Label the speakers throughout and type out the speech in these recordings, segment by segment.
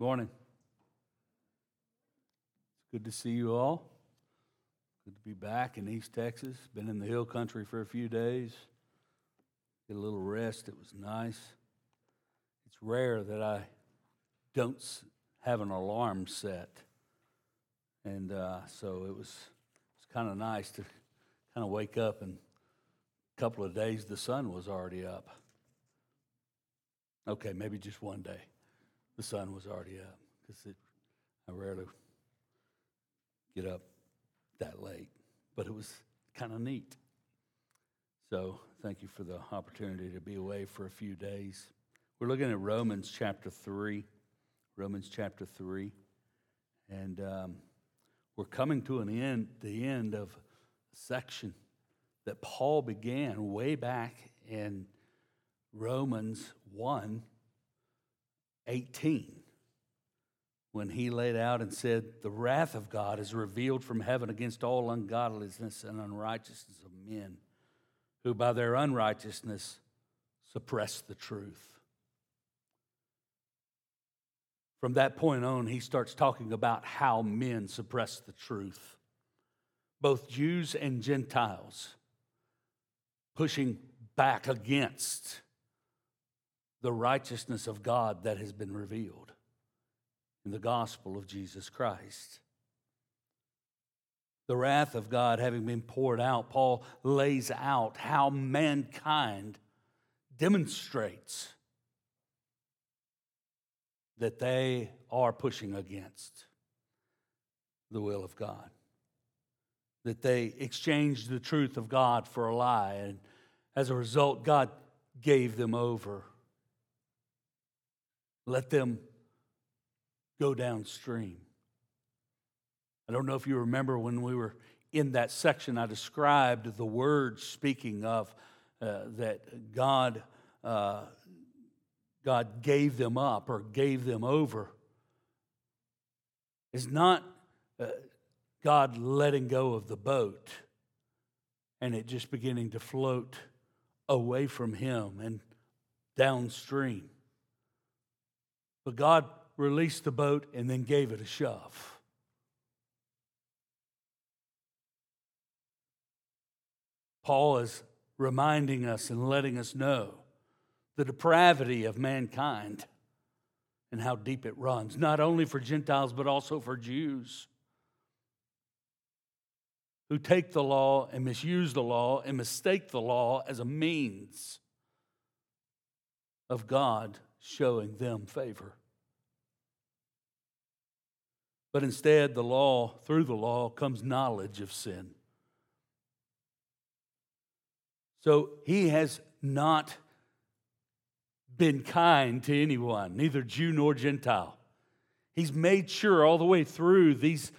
Speaker 1: Morning. It's good to see you all. Good to be back in East Texas. Been in the hill country for a few days. Get a little rest. It was nice. It's rare that I don't have an alarm set. And uh, so it was, it was kind of nice to kind of wake up and a couple of days the sun was already up. Okay, maybe just one day the sun was already up because I rarely get up that late, but it was kind of neat. So, thank you for the opportunity to be away for a few days. We're looking at Romans chapter 3. Romans chapter 3. And um, we're coming to an end, the end of a section that Paul began way back in Romans 1 18 when he laid out and said, The wrath of God is revealed from heaven against all ungodliness and unrighteousness of men who by their unrighteousness suppress the truth. From that point on, he starts talking about how men suppress the truth, both Jews and Gentiles, pushing back against the righteousness of God that has been revealed in the gospel of Jesus Christ. The wrath of God having been poured out, Paul lays out how mankind demonstrates that they are pushing against the will of God. That they exchanged the truth of God for a lie, and as a result, God gave them over let them go downstream. I don't know if you remember when we were in that section, I described the words speaking of uh, that God, uh, God gave them up or gave them over. Is not uh, God letting go of the boat and it just beginning to float away from Him and downstream. But God released the boat and then gave it a shove. Paul is reminding us and letting us know the depravity of mankind and how deep it runs, not only for Gentiles, but also for Jews who take the law and misuse the law and mistake the law as a means of God showing them favor. But instead, the law, through the law, comes knowledge of sin. So he has not been kind to anyone, neither Jew nor Gentile. He's made sure all the way through these,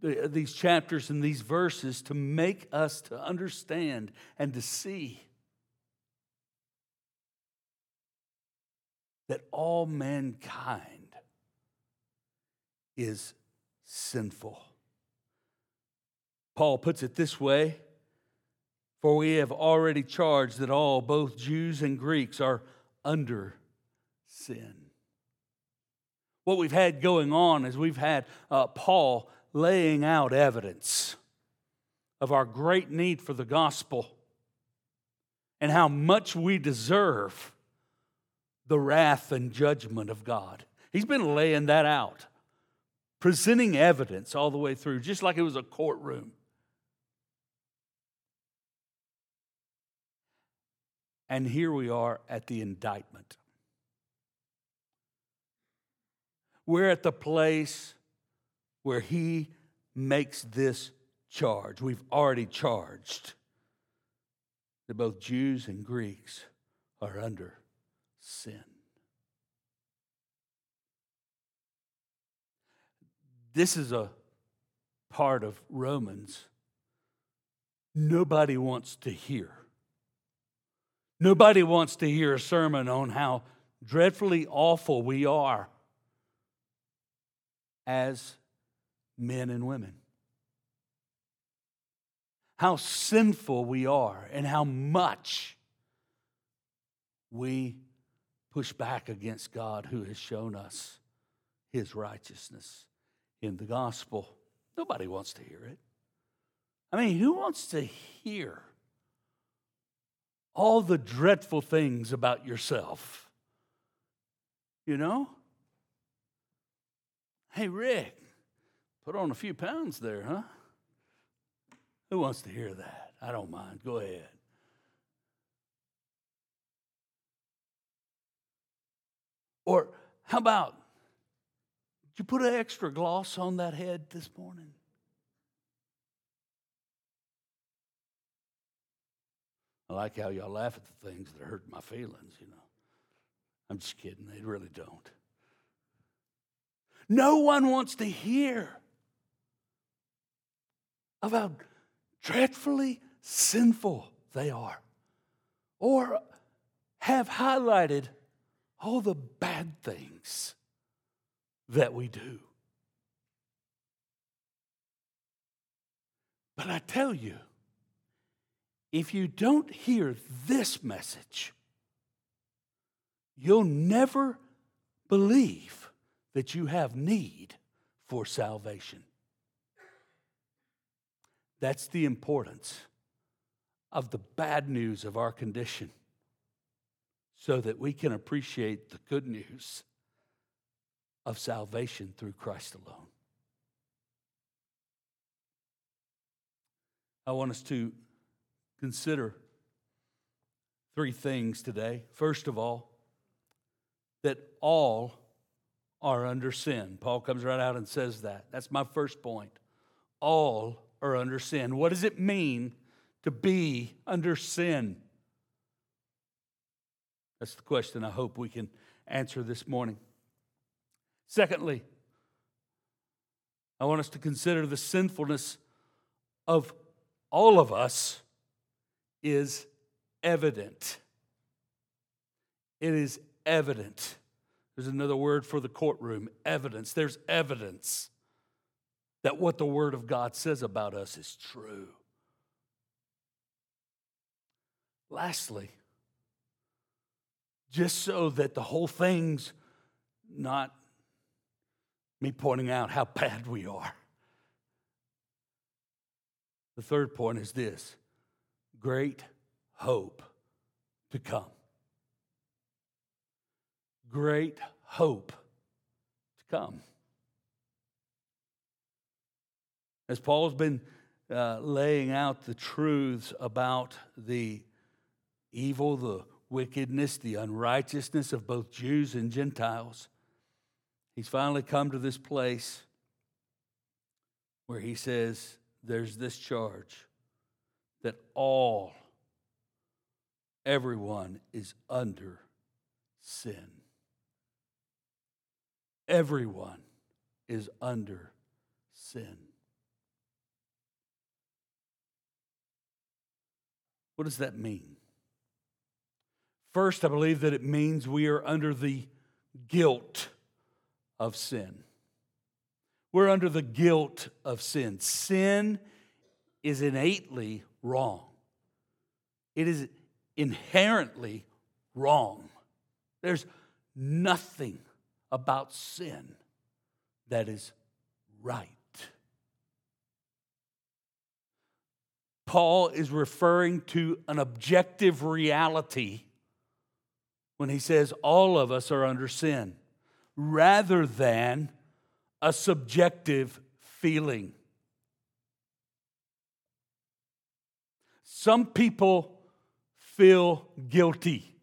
Speaker 1: these chapters and these verses to make us to understand and to see that all mankind is sinful. Paul puts it this way For we have already charged that all, both Jews and Greeks, are under sin. What we've had going on is we've had uh, Paul laying out evidence of our great need for the gospel and how much we deserve the wrath and judgment of God. He's been laying that out, presenting evidence all the way through, just like it was a courtroom. And here we are at the indictment. We're at the place where he makes this charge. We've already charged that both Jews and Greeks are under sin. This is a part of Romans nobody wants to hear. Nobody wants to hear a sermon on how dreadfully awful we are as men and women. How sinful we are and how much we push back against God who has shown us his righteousness in the gospel. Nobody wants to hear it. I mean, who wants to hear all the dreadful things about yourself? You know? Hey, Rick, put on a few pounds there, huh? Who wants to hear that? I don't mind. Go ahead. Or how about, you put an extra gloss on that head this morning? I like how y'all laugh at the things that hurt my feelings, you know. I'm just kidding, they really don't. No one wants to hear about dreadfully sinful they are or have highlighted all the bad things that we do. But I tell you, if you don't hear this message, you'll never believe that you have need for salvation. That's the importance of the bad news of our condition so that we can appreciate the good news of salvation through Christ alone. I want us to consider three things today. First of all, that all are under sin. Paul comes right out and says that. That's my first point. All are under sin. What does it mean to be under sin? That's the question I hope we can answer this morning. Secondly, I want us to consider the sinfulness of all of us is evident. It is evident. There's another word for the courtroom evidence. There's evidence that what the Word of God says about us is true. Lastly, just so that the whole thing's not me pointing out how bad we are. The third point is this great hope to come. Great hope to come. As Paul's been uh, laying out the truths about the evil, the wickedness, the unrighteousness of both Jews and Gentiles, he's finally come to this place where he says, There's this charge that all, everyone is under sin. Everyone is under sin. What does that mean? First, I believe that it means we are under the guilt of sin. We're under the guilt of sin. Sin is innately wrong, it is inherently wrong. There's nothing about sin that is right. Paul is referring to an objective reality when he says all of us are under sin, rather than a subjective feeling. Some people feel guilty,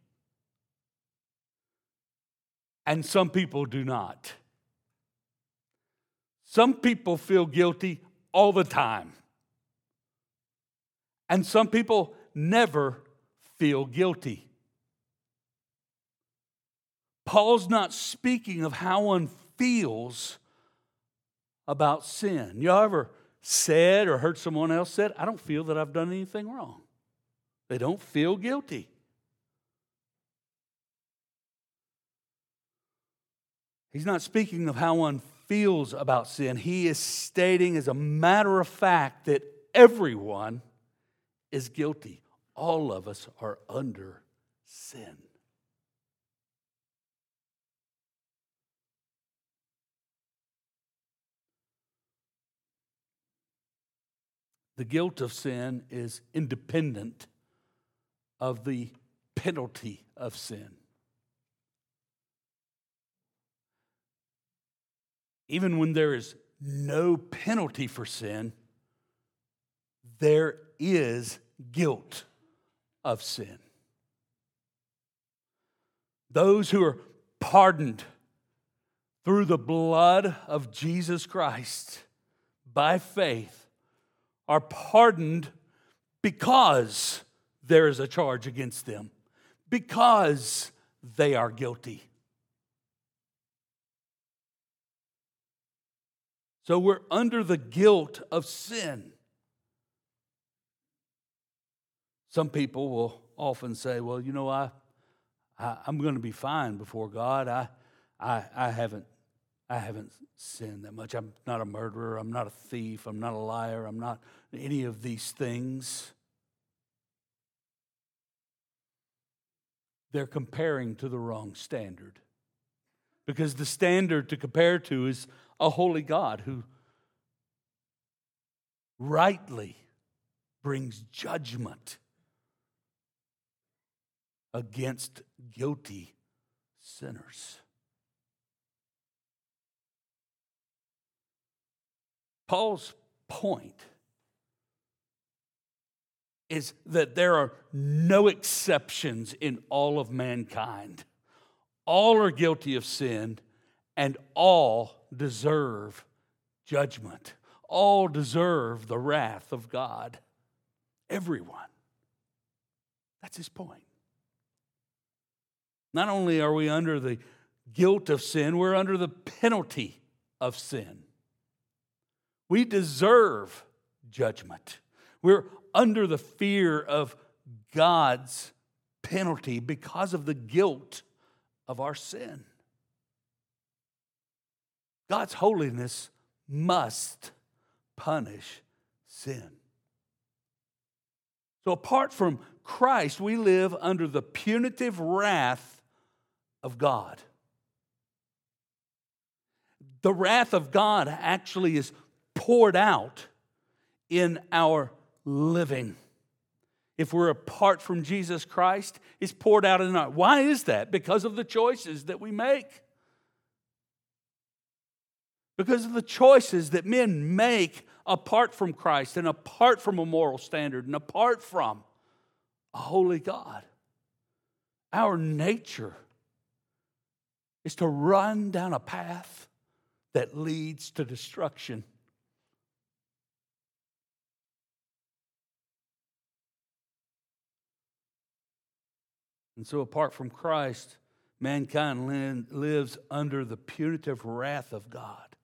Speaker 1: and some people do not. Some people feel guilty all the time. And some people never feel guilty. Paul's not speaking of how one feels about sin. Y'all ever said or heard someone else said, I don't feel that I've done anything wrong. They don't feel guilty. He's not speaking of how one feels about sin. He is stating, as a matter of fact, that everyone is guilty. All of us are under sin. The guilt of sin is independent of the penalty of sin. Even when there is no penalty for sin, there is guilt of sin. Those who are pardoned through the blood of Jesus Christ by faith are pardoned because there is a charge against them, because they are guilty. So we're under the guilt of sin. Some people will often say, well, you know, I, I, am going to be fine before God. I, I, I, haven't, I haven't sinned that much. I'm not a murderer. I'm not a thief. I'm not a liar. I'm not any of these things. They're comparing to the wrong standard. Because the standard to compare to is a holy God who rightly brings judgment against guilty sinners. Paul's point is that there are no exceptions in all of mankind. All are guilty of sin and all deserve judgment. All deserve the wrath of God. Everyone. That's his point. Not only are we under the guilt of sin, we're under the penalty of sin. We deserve judgment. We're under the fear of God's penalty because of the guilt of our sin. God's holiness must punish sin. So, apart from Christ, we live under the punitive wrath of God. The wrath of God actually is poured out in our living. If we're apart from Jesus Christ, it's poured out in our. Why is that? Because of the choices that we make. Because of the choices that men make apart from Christ and apart from a moral standard and apart from a holy God. Our nature is to run down a path that leads to destruction. And so, apart from Christ, mankind lives under the punitive wrath of God.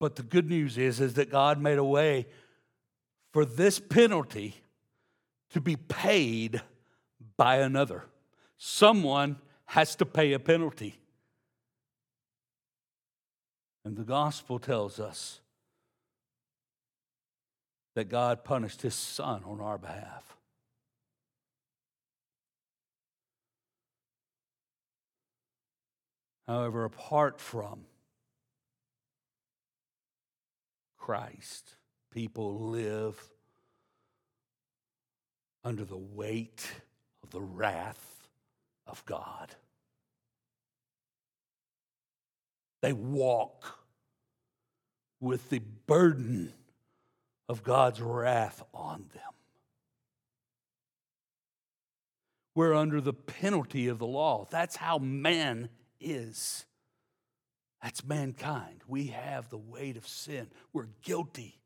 Speaker 1: But the good news is, is that God made a way for this penalty to be paid by another. Someone has to pay a penalty. And the gospel tells us that God punished his son on our behalf. However, apart from Christ, people live under the weight of the wrath of God. They walk with the burden of God's wrath on them. We're under the penalty of the law. That's how man is. That's mankind. We have the weight of sin. We're guilty.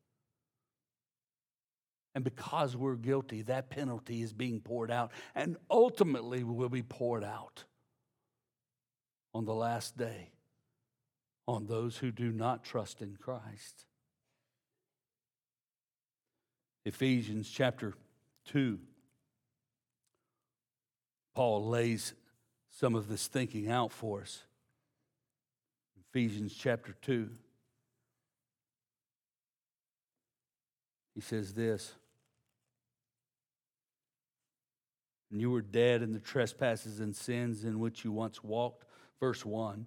Speaker 1: And because we're guilty, that penalty is being poured out and ultimately will be poured out on the last day on those who do not trust in Christ. Ephesians chapter 2, Paul lays some of this thinking out for us. Ephesians chapter 2. He says this And you were dead in the trespasses and sins in which you once walked. Verse 1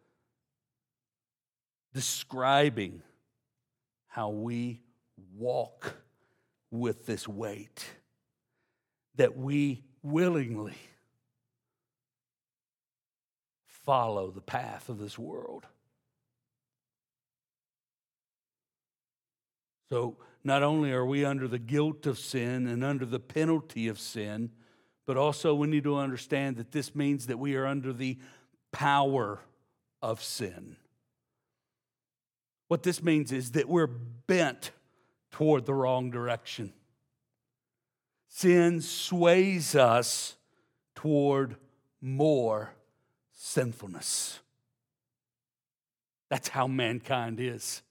Speaker 1: describing how we walk with this weight, that we willingly follow the path of this world. So, not only are we under the guilt of sin and under the penalty of sin, but also we need to understand that this means that we are under the power of sin. What this means is that we're bent toward the wrong direction. Sin sways us toward more sinfulness. That's how mankind is.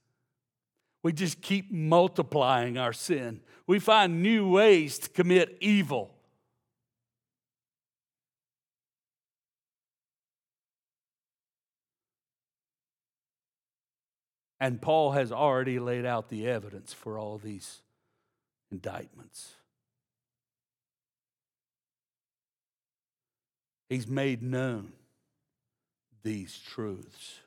Speaker 1: We just keep multiplying our sin. We find new ways to commit evil. And Paul has already laid out the evidence for all these indictments. He's made known these truths.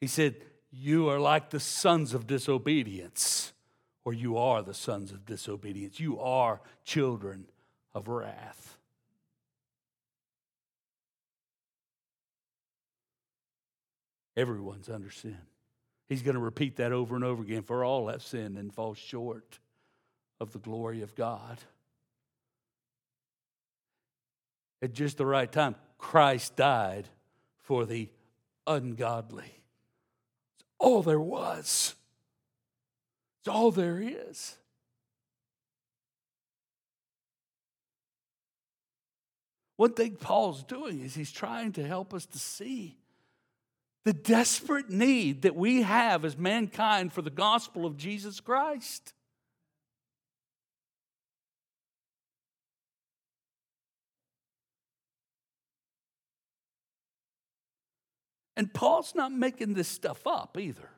Speaker 1: He said, You are like the sons of disobedience, or you are the sons of disobedience. You are children of wrath. Everyone's under sin. He's going to repeat that over and over again, for all have sinned and fall short of the glory of God. At just the right time, Christ died for the ungodly. It's all there was, it's all there is. One thing Paul's doing is he's trying to help us to see the desperate need that we have as mankind for the gospel of Jesus Christ. And Paul's not making this stuff up either.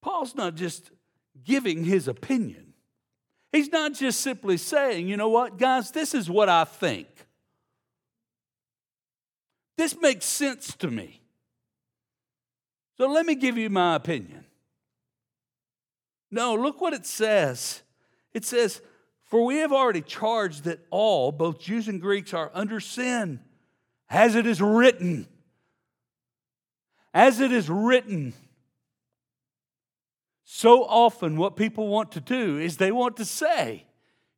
Speaker 1: Paul's not just giving his opinion. He's not just simply saying, you know what, guys, this is what I think. This makes sense to me. So let me give you my opinion. No, look what it says. It says, For we have already charged that all, both Jews and Greeks, are under sin, as it is written. As it is written. So often, what people want to do is they want to say,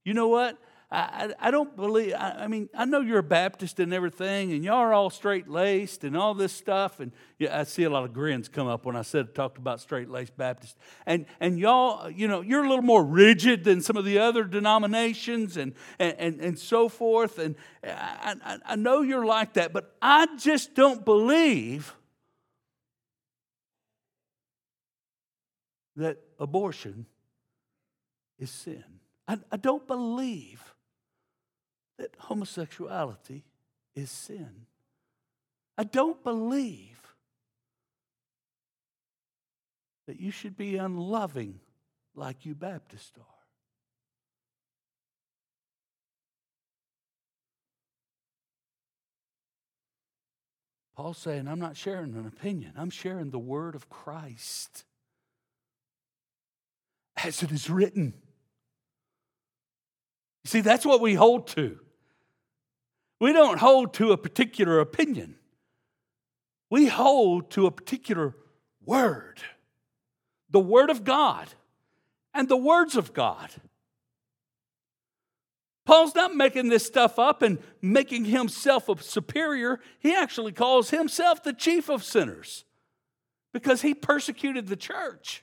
Speaker 1: you know what? I, I, don't believe, I, I, mean, I know you're a Baptist and everything, and y'all are all straight laced and all this stuff. And yeah, I see a lot of grins come up when I said, talked about straight laced Baptist. And, and y'all, you know, you're a little more rigid than some of the other denominations and, and, and, and so forth. And I, I, I know you're like that, but I just don't believe that abortion is sin. I, I don't believe that homosexuality is sin. I don't believe that you should be unloving like you Baptists are. Paul's saying, I'm not sharing an opinion, I'm sharing the word of Christ. As it is written. See, that's what we hold to. We don't hold to a particular opinion, we hold to a particular word the Word of God and the words of God. Paul's not making this stuff up and making himself a superior. He actually calls himself the chief of sinners because he persecuted the church.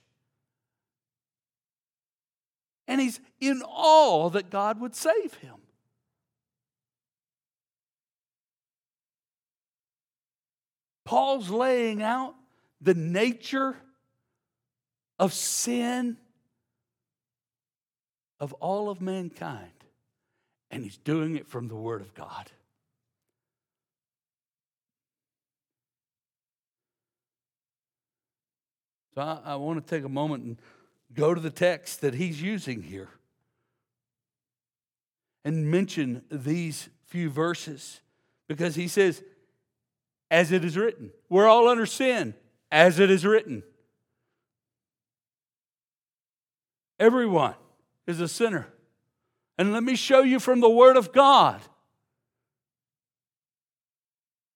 Speaker 1: And he's in awe that God would save him. Paul's laying out the nature of sin of all of mankind, and he's doing it from the Word of God. So I, I want to take a moment and go to the text that he's using here and mention these few verses because he says, as it is written, we're all under sin, as it is written. Everyone is a sinner. And let me show you from the Word of God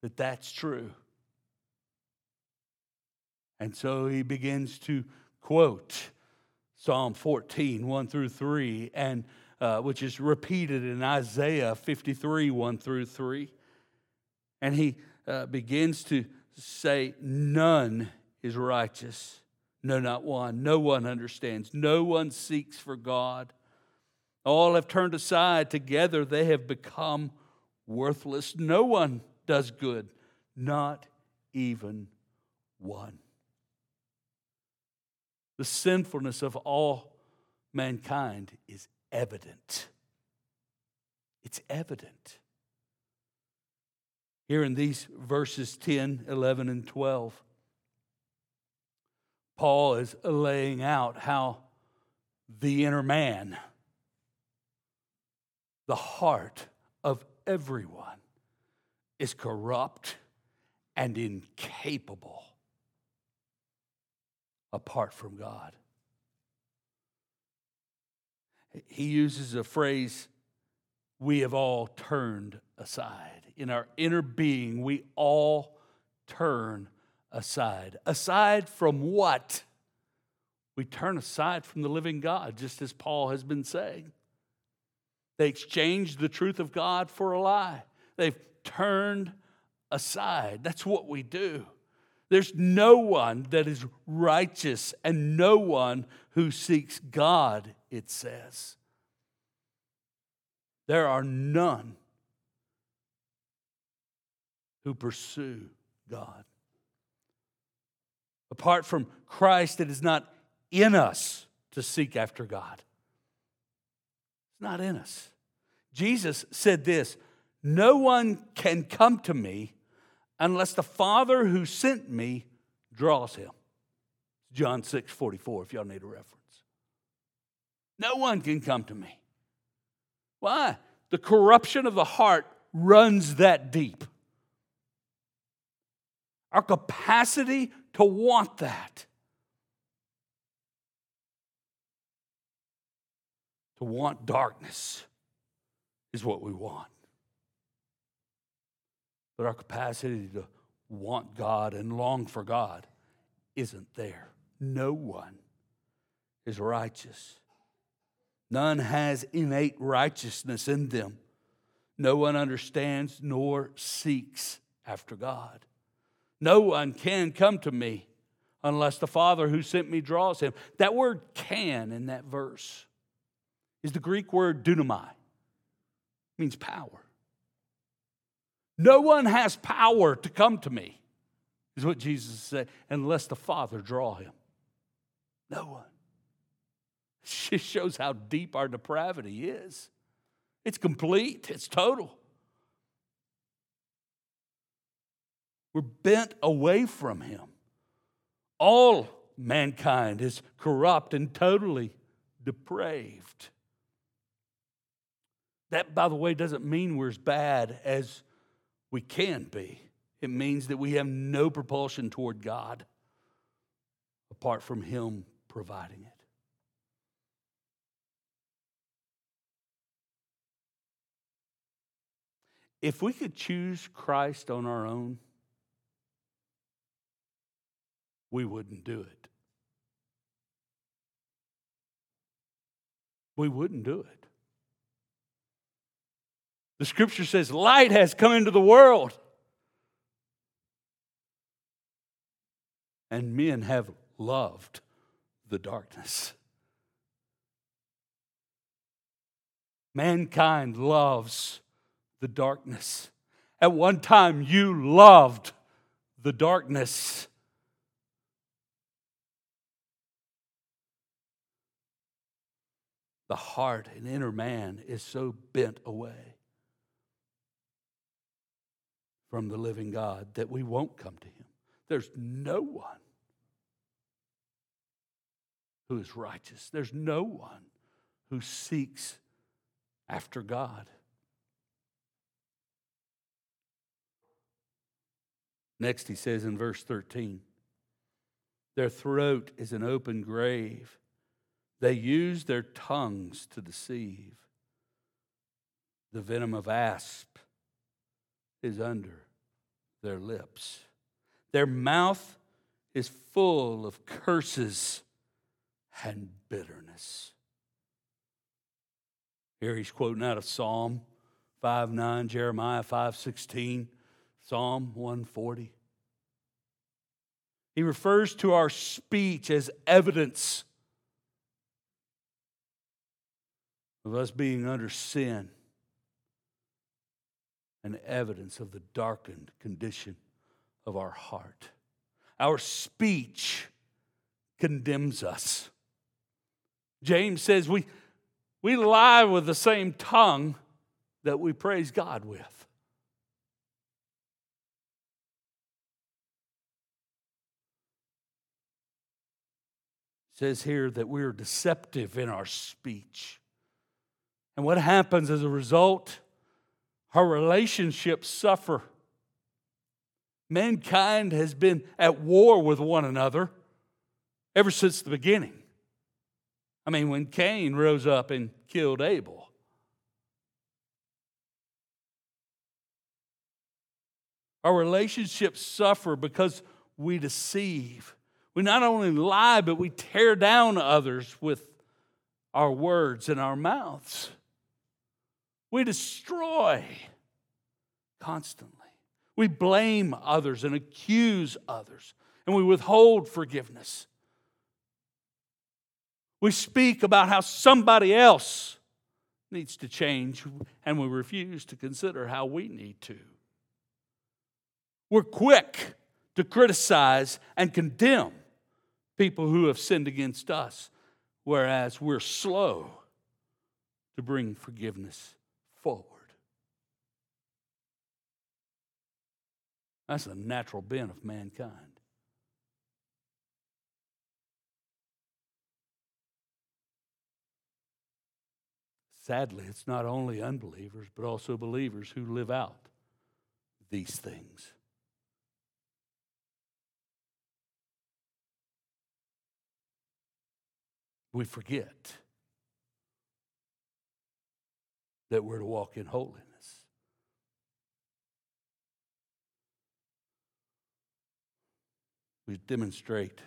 Speaker 1: that that's true. And so he begins to quote Psalm 14, 1 through 3, and uh, which is repeated in Isaiah 53, 1 through 3. And he uh, begins to say, None is righteous. No, not one. No one understands. No one seeks for God. All have turned aside. Together they have become worthless. No one does good, not even one the sinfulness of all mankind is evident. It's evident. Here in these verses 10, 11, and 12, Paul is laying out how the inner man, the heart of everyone, is corrupt and incapable apart from God. He uses a phrase, we have all turned aside. In our inner being, we all turn aside. Aside from what? We turn aside from the living God, just as Paul has been saying. They exchanged the truth of God for a lie. They've turned aside. That's what we do. There's no one that is righteous and no one who seeks God, it says. There are none who pursue God. Apart from Christ, it is not in us to seek after God. It's not in us. Jesus said this No one can come to me unless the Father who sent me draws him. John 6 44, if y'all need a reference. No one can come to me. Why? The corruption of the heart runs that deep. Our capacity to want that, to want darkness, is what we want. But our capacity to want God and long for God isn't there. No one is righteous. None has innate righteousness in them. No one understands nor seeks after God. No one can come to me unless the Father who sent me draws him. That word can in that verse is the Greek word dunamai. It means power. No one has power to come to me, is what Jesus said, unless the Father draw him. No one. It just shows how deep our depravity is. It's complete, it's total. We're bent away from Him. All mankind is corrupt and totally depraved. That, by the way, doesn't mean we're as bad as we can be. It means that we have no propulsion toward God apart from Him providing it. If we could choose Christ on our own, we wouldn't do it. We wouldn't do it. The scripture says, Light has come into the world. And men have loved the darkness. Mankind loves the darkness. At one time, you loved the darkness. The heart and inner man is so bent away from the living God that we won't come to him. There's no one who is righteous, there's no one who seeks after God. Next, he says in verse 13, their throat is an open grave. They use their tongues to deceive. The venom of asp is under their lips. Their mouth is full of curses and bitterness. Here he's quoting out of Psalm 5 9, Jeremiah 5 16. Psalm 140. He refers to our speech as evidence of us being under sin and evidence of the darkened condition of our heart. Our speech condemns us. James says we, we lie with the same tongue that we praise God with. says here that we're deceptive in our speech. And what happens as a result? Our relationships suffer. Mankind has been at war with one another ever since the beginning. I mean, when Cain rose up and killed Abel. Our relationships suffer because we deceive. We not only lie, but we tear down others with our words and our mouths. We destroy constantly. We blame others and accuse others, and we withhold forgiveness. We speak about how somebody else needs to change, and we refuse to consider how we need to. We're quick to criticize and condemn people who have sinned against us, whereas we're slow to bring forgiveness forward. That's a natural bent of mankind. Sadly, it's not only unbelievers, but also believers who live out these things. we forget that we're to walk in holiness. We demonstrate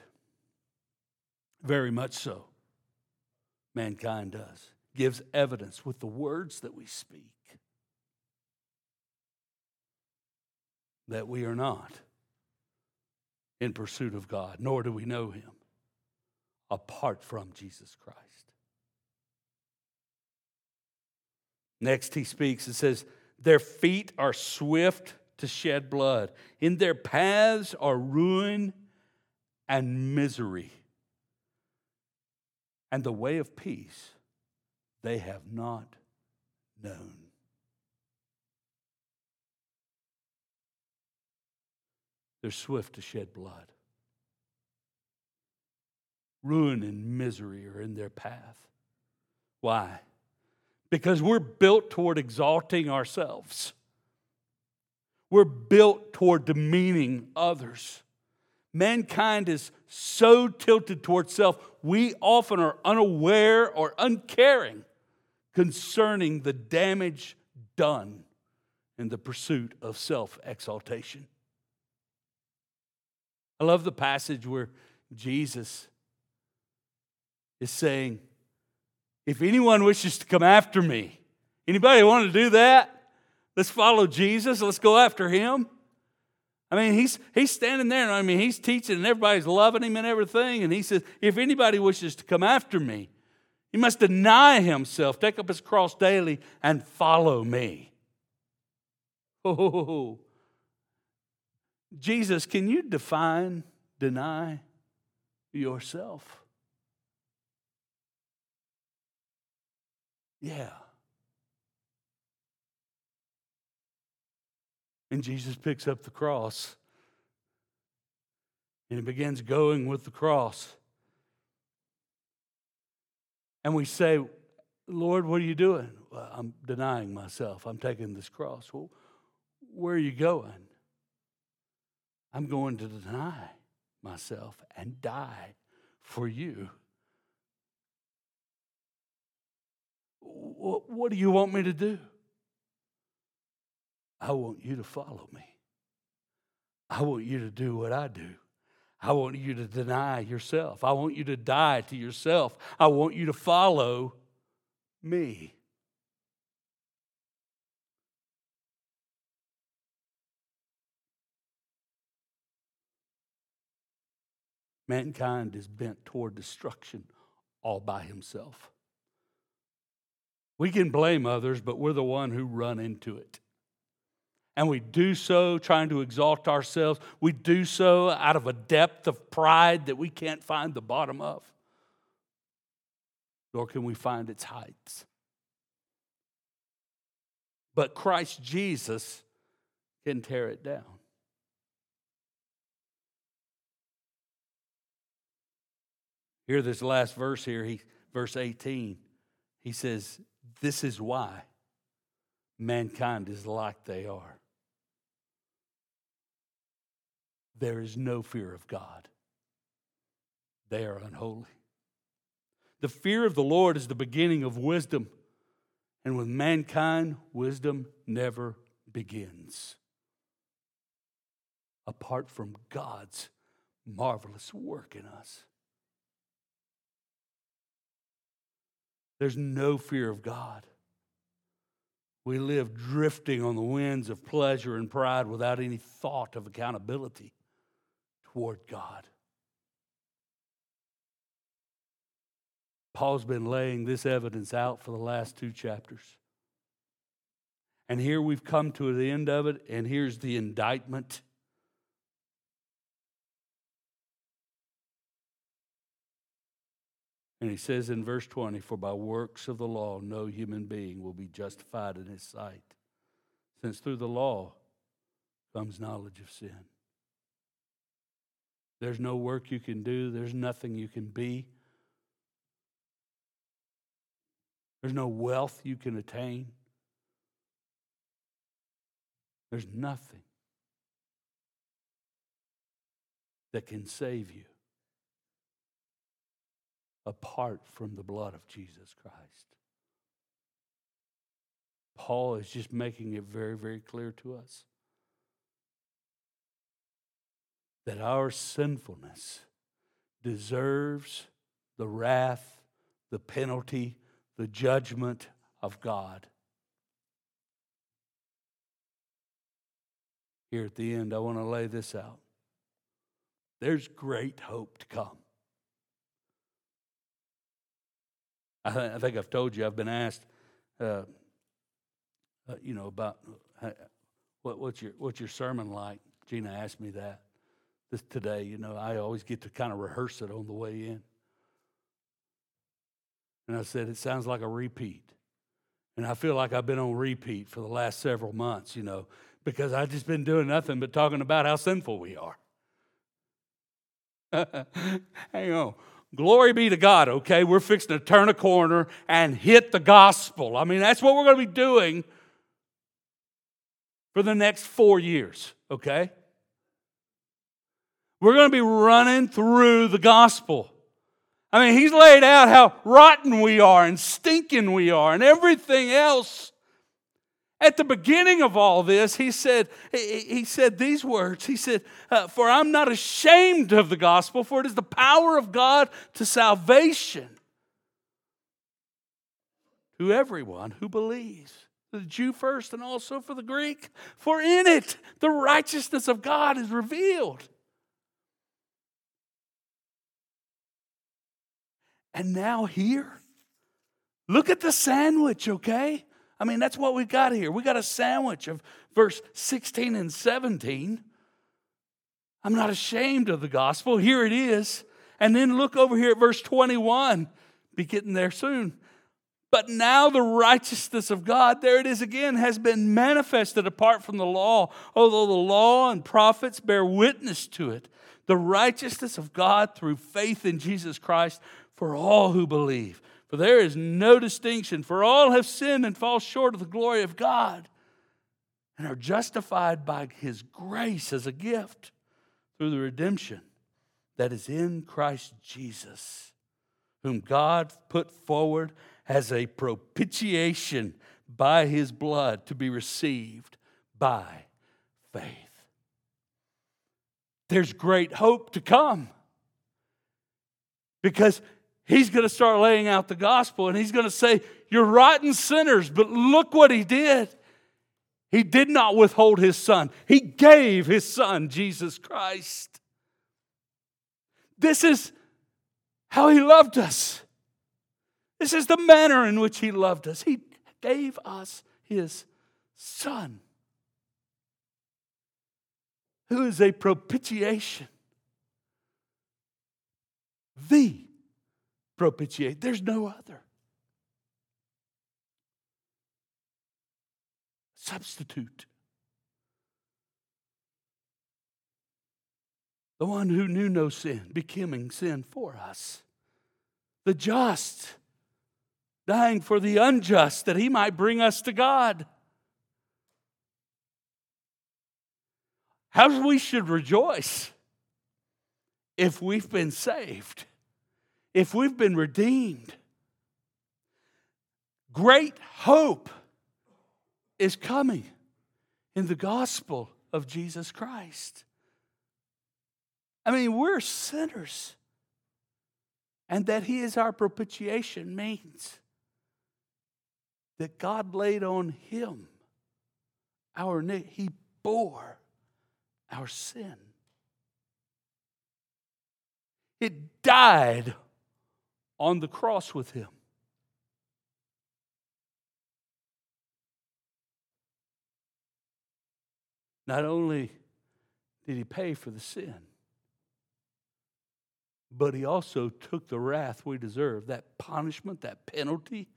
Speaker 1: very much so. Mankind does. Gives evidence with the words that we speak that we are not in pursuit of God, nor do we know Him apart from Jesus Christ. Next, he speaks and says, Their feet are swift to shed blood, in their paths are ruin and misery. And the way of peace they have not known. They're swift to shed blood ruin and misery are in their path. Why? Because we're built toward exalting ourselves. We're built toward demeaning others. Mankind is so tilted toward self, we often are unaware or uncaring concerning the damage done in the pursuit of self exaltation. I love the passage where Jesus is saying, if anyone wishes to come after me, anybody want to do that? Let's follow Jesus. Let's go after him. I mean, he's, he's standing there, and I mean, he's teaching, and everybody's loving him and everything. And he says, If anybody wishes to come after me, he must deny himself, take up his cross daily, and follow me. Oh, Jesus, can you define, deny yourself? Yeah. And Jesus picks up the cross and he begins going with the cross. And we say, Lord, what are you doing? Well, I'm denying myself. I'm taking this cross. Well, where are you going? I'm going to deny myself and die for you. What do you want me to do? I want you to follow me. I want you to do what I do. I want you to deny yourself. I want you to die to yourself. I want you to follow me. Mankind is bent toward destruction all by himself. We can blame others, but we're the one who run into it. And we do so trying to exalt ourselves. We do so out of a depth of pride that we can't find the bottom of, nor can we find its heights. But Christ Jesus can tear it down. Hear this last verse here, he, verse 18. He says, This is why mankind is like they are. There is no fear of God, they are unholy. The fear of the Lord is the beginning of wisdom, and with mankind, wisdom never begins. Apart from God's marvelous work in us. There's no fear of God. We live drifting on the winds of pleasure and pride without any thought of accountability toward God. Paul's been laying this evidence out for the last two chapters. And here we've come to the end of it, and here's the indictment And he says in verse 20, For by works of the law, no human being will be justified in his sight, since through the law comes knowledge of sin. There's no work you can do, there's nothing you can be, there's no wealth you can attain, there's nothing that can save you apart from the blood of Jesus Christ. Paul is just making it very, very clear to us that our sinfulness deserves the wrath, the penalty, the judgment of God. Here at the end, I want to lay this out. There's great hope to come. I, th- I think I've told you, I've been asked, uh, uh, you know, about uh, what, what's, your, what's your sermon like? Gina asked me that this today. You know, I always get to kind of rehearse it on the way in. And I said, it sounds like a repeat. And I feel like I've been on repeat for the last several months, you know, because I've just been doing nothing but talking about how sinful we are. Hang on. Glory be to God, okay? We're fixing to turn a corner and hit the gospel. I mean, that's what we're going to be doing for the next four years, okay? We're going to be running through the gospel. I mean, he's laid out how rotten we are and stinking we are and everything else. At the beginning of all this, he said, he said these words. He said, uh, For I'm not ashamed of the gospel, for it is the power of God to salvation to everyone who believes. The Jew first and also for the Greek. For in it the righteousness of God is revealed. And now here, look at the sandwich, okay? I mean, that's what we got here. We got a sandwich of verse 16 and 17. I'm not ashamed of the gospel. Here it is. And then look over here at verse 21. Be getting there soon. But now the righteousness of God, there it is again, has been manifested apart from the law, although the law and prophets bear witness to it. The righteousness of God through faith in Jesus Christ for all who believe. For there is no distinction, for all have sinned and fall short of the glory of God and are justified by his grace as a gift through the redemption that is in Christ Jesus, whom God put forward as a propitiation by his blood to be received by faith. There's great hope to come because he's going to start laying out the gospel and he's going to say, You're rotten sinners, but look what he did. He did not withhold his son, he gave his son, Jesus Christ. This is how he loved us. This is the manner in which he loved us. He gave us his son, who is a propitiation. The propitiate. There's no other. Substitute. The one who knew no sin, becoming sin for us. The just, dying for the unjust, that he might bring us to God. How we should rejoice if we've been saved if we've been redeemed, great hope is coming in the gospel of Jesus Christ. I mean, we're sinners. And that He is our propitiation means that God laid on Him our He bore our sin. It died on the cross with him. Not only did he pay for the sin, but he also took the wrath we deserve, that punishment, that penalty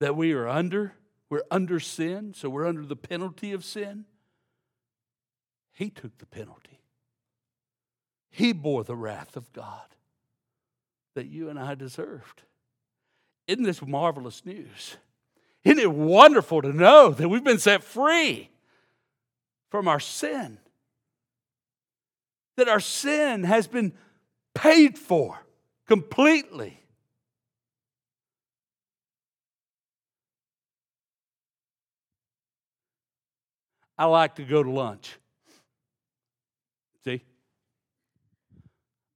Speaker 1: that we are under. We're under sin, so we're under the penalty of sin. He took the penalty, he bore the wrath of God that you and I deserved. Isn't this marvelous news? Isn't it wonderful to know that we've been set free from our sin? That our sin has been paid for completely. I like to go to lunch. See?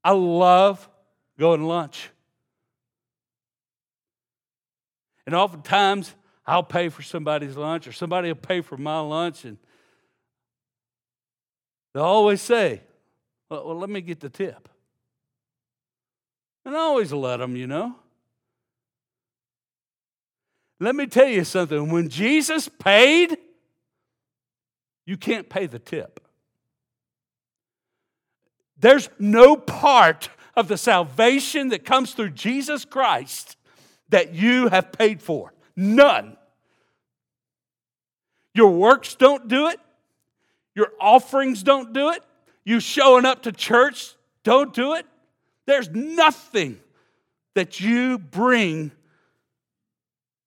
Speaker 1: I love going to lunch. And oftentimes, I'll pay for somebody's lunch or somebody will pay for my lunch. And they'll always say, well, well, let me get the tip. And I always let them, you know. Let me tell you something. When Jesus paid, you can't pay the tip. There's no part of the salvation that comes through Jesus Christ that you have paid for. None. Your works don't do it. Your offerings don't do it. You showing up to church don't do it. There's nothing that you bring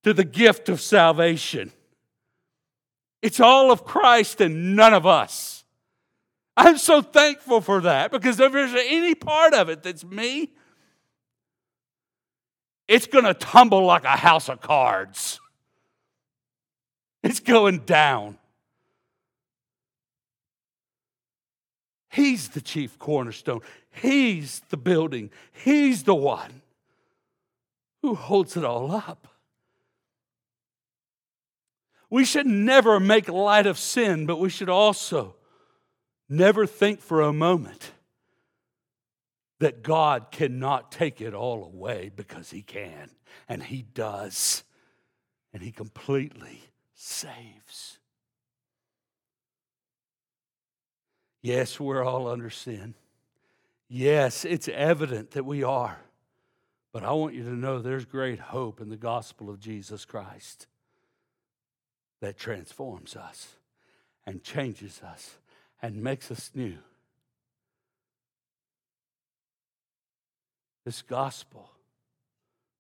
Speaker 1: to the gift of salvation. It's all of Christ and none of us. I'm so thankful for that because if there's any part of it that's me, it's going to tumble like a house of cards. It's going down. He's the chief cornerstone. He's the building. He's the one who holds it all up. We should never make light of sin, but we should also Never think for a moment that God cannot take it all away because He can, and He does, and He completely saves. Yes, we're all under sin. Yes, it's evident that we are. But I want you to know there's great hope in the gospel of Jesus Christ that transforms us and changes us and makes us new. This gospel,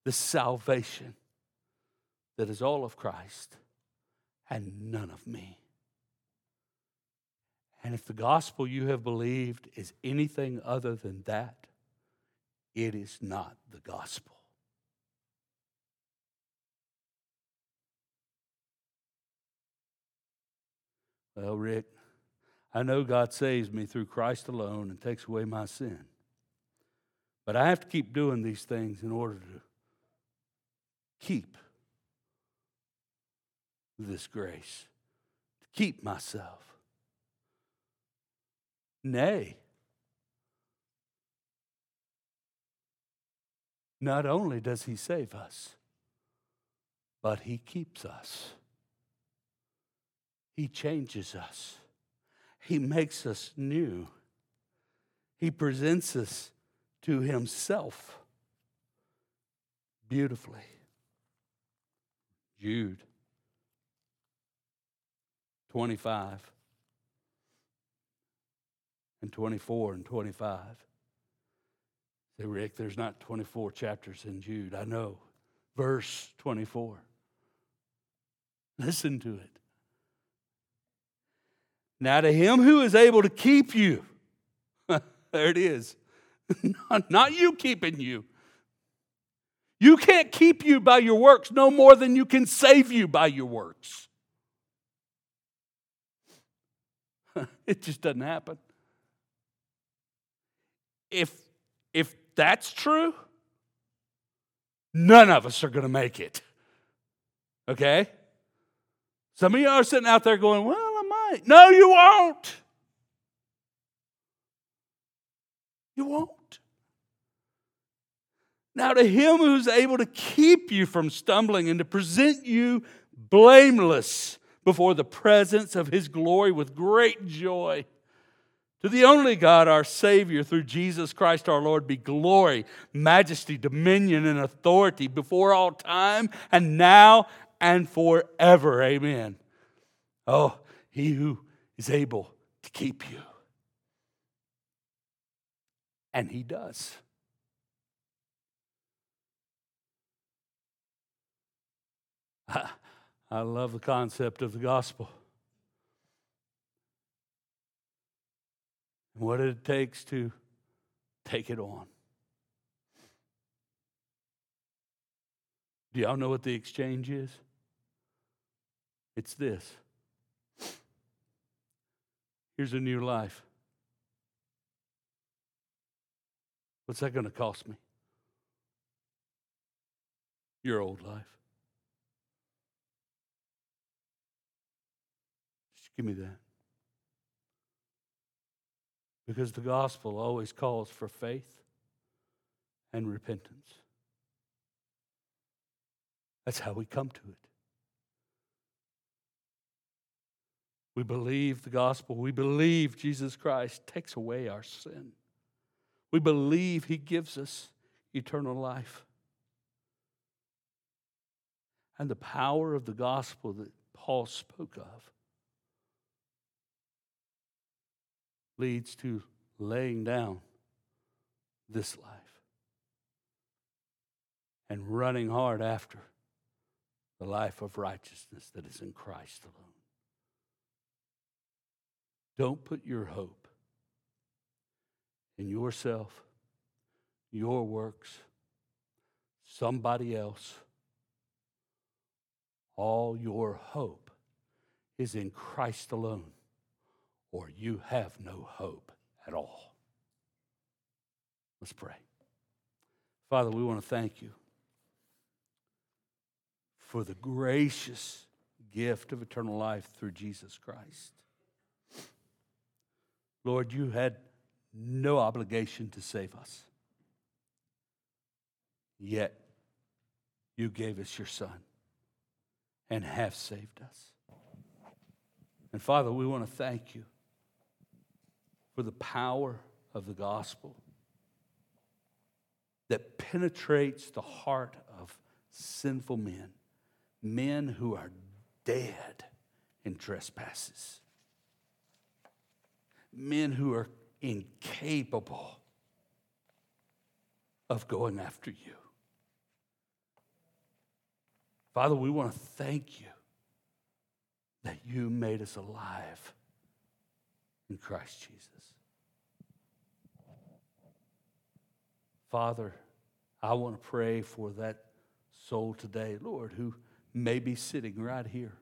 Speaker 1: this salvation that is all of Christ and none of me. And if the gospel you have believed is anything other than that, it is not the gospel. Well, Rick, I know God saves me through Christ alone and takes away my sin. But I have to keep doing these things in order to keep this grace, to keep myself. Nay, not only does He save us, but He keeps us. He changes us. He makes us new. He presents us to Himself beautifully. Jude 25 and 24 and 25. Say, Rick, there's not 24 chapters in Jude. I know. Verse 24. Listen to it. Now, to him who is able to keep you, there it is. not, you keeping you. You can't keep you by your works no more than you can save you by your works. it just doesn't happen. If, if that's true, none of us are going to make it. Okay? Some of you are sitting out there going, Well, I might. No, you won't. You won't. Now, to him who's able to keep you from stumbling and to present you blameless before the presence of his glory with great joy. To the only God, our Savior, through Jesus Christ our Lord, be glory, majesty, dominion, and authority before all time and now and forever. Amen. Oh, he who is able to keep you. And he does. I love the concept of the gospel. And what it takes to take it on. Do y'all know what the exchange is? It's this. Here's a new life. What's that going to cost me? Your old life. Just give me that. Because the gospel always calls for faith and repentance. That's how we come to it. We believe the gospel. We believe Jesus Christ takes away our sin. We believe he gives us eternal life. And the power of the gospel that Paul spoke of leads to laying down this life and running hard after the life of righteousness that is in Christ alone. Don't put your hope in yourself, your works, somebody else. All your hope is in Christ alone or you have no hope at all. Let's pray. Father, we want to thank you for the gracious gift of eternal life through Jesus Christ. Lord, you had no obligation to save us, yet you gave us your Son and have saved us. And Father, we want to thank you for the power of the gospel that penetrates the heart of sinful men, men who are dead in trespasses, men who are incapable of going after you. Father, we want to thank you that you made us alive in Christ Jesus. Father, I want to pray for that soul today, Lord, who may be sitting right here.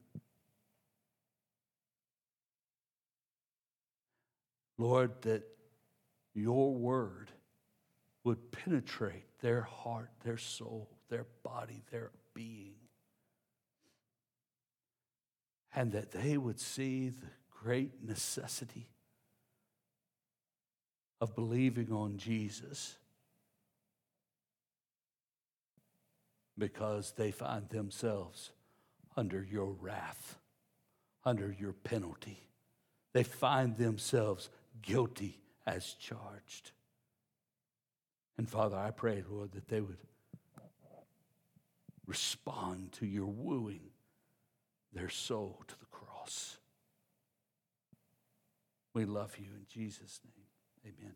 Speaker 1: Lord, that your word would penetrate their heart, their soul, their body, their being. And that they would see the great necessity of believing on Jesus because they find themselves under your wrath, under your penalty. They find themselves guilty as charged. And Father, I pray, Lord, that they would respond to your wooing their soul to the cross. We love you in Jesus' name. Amen.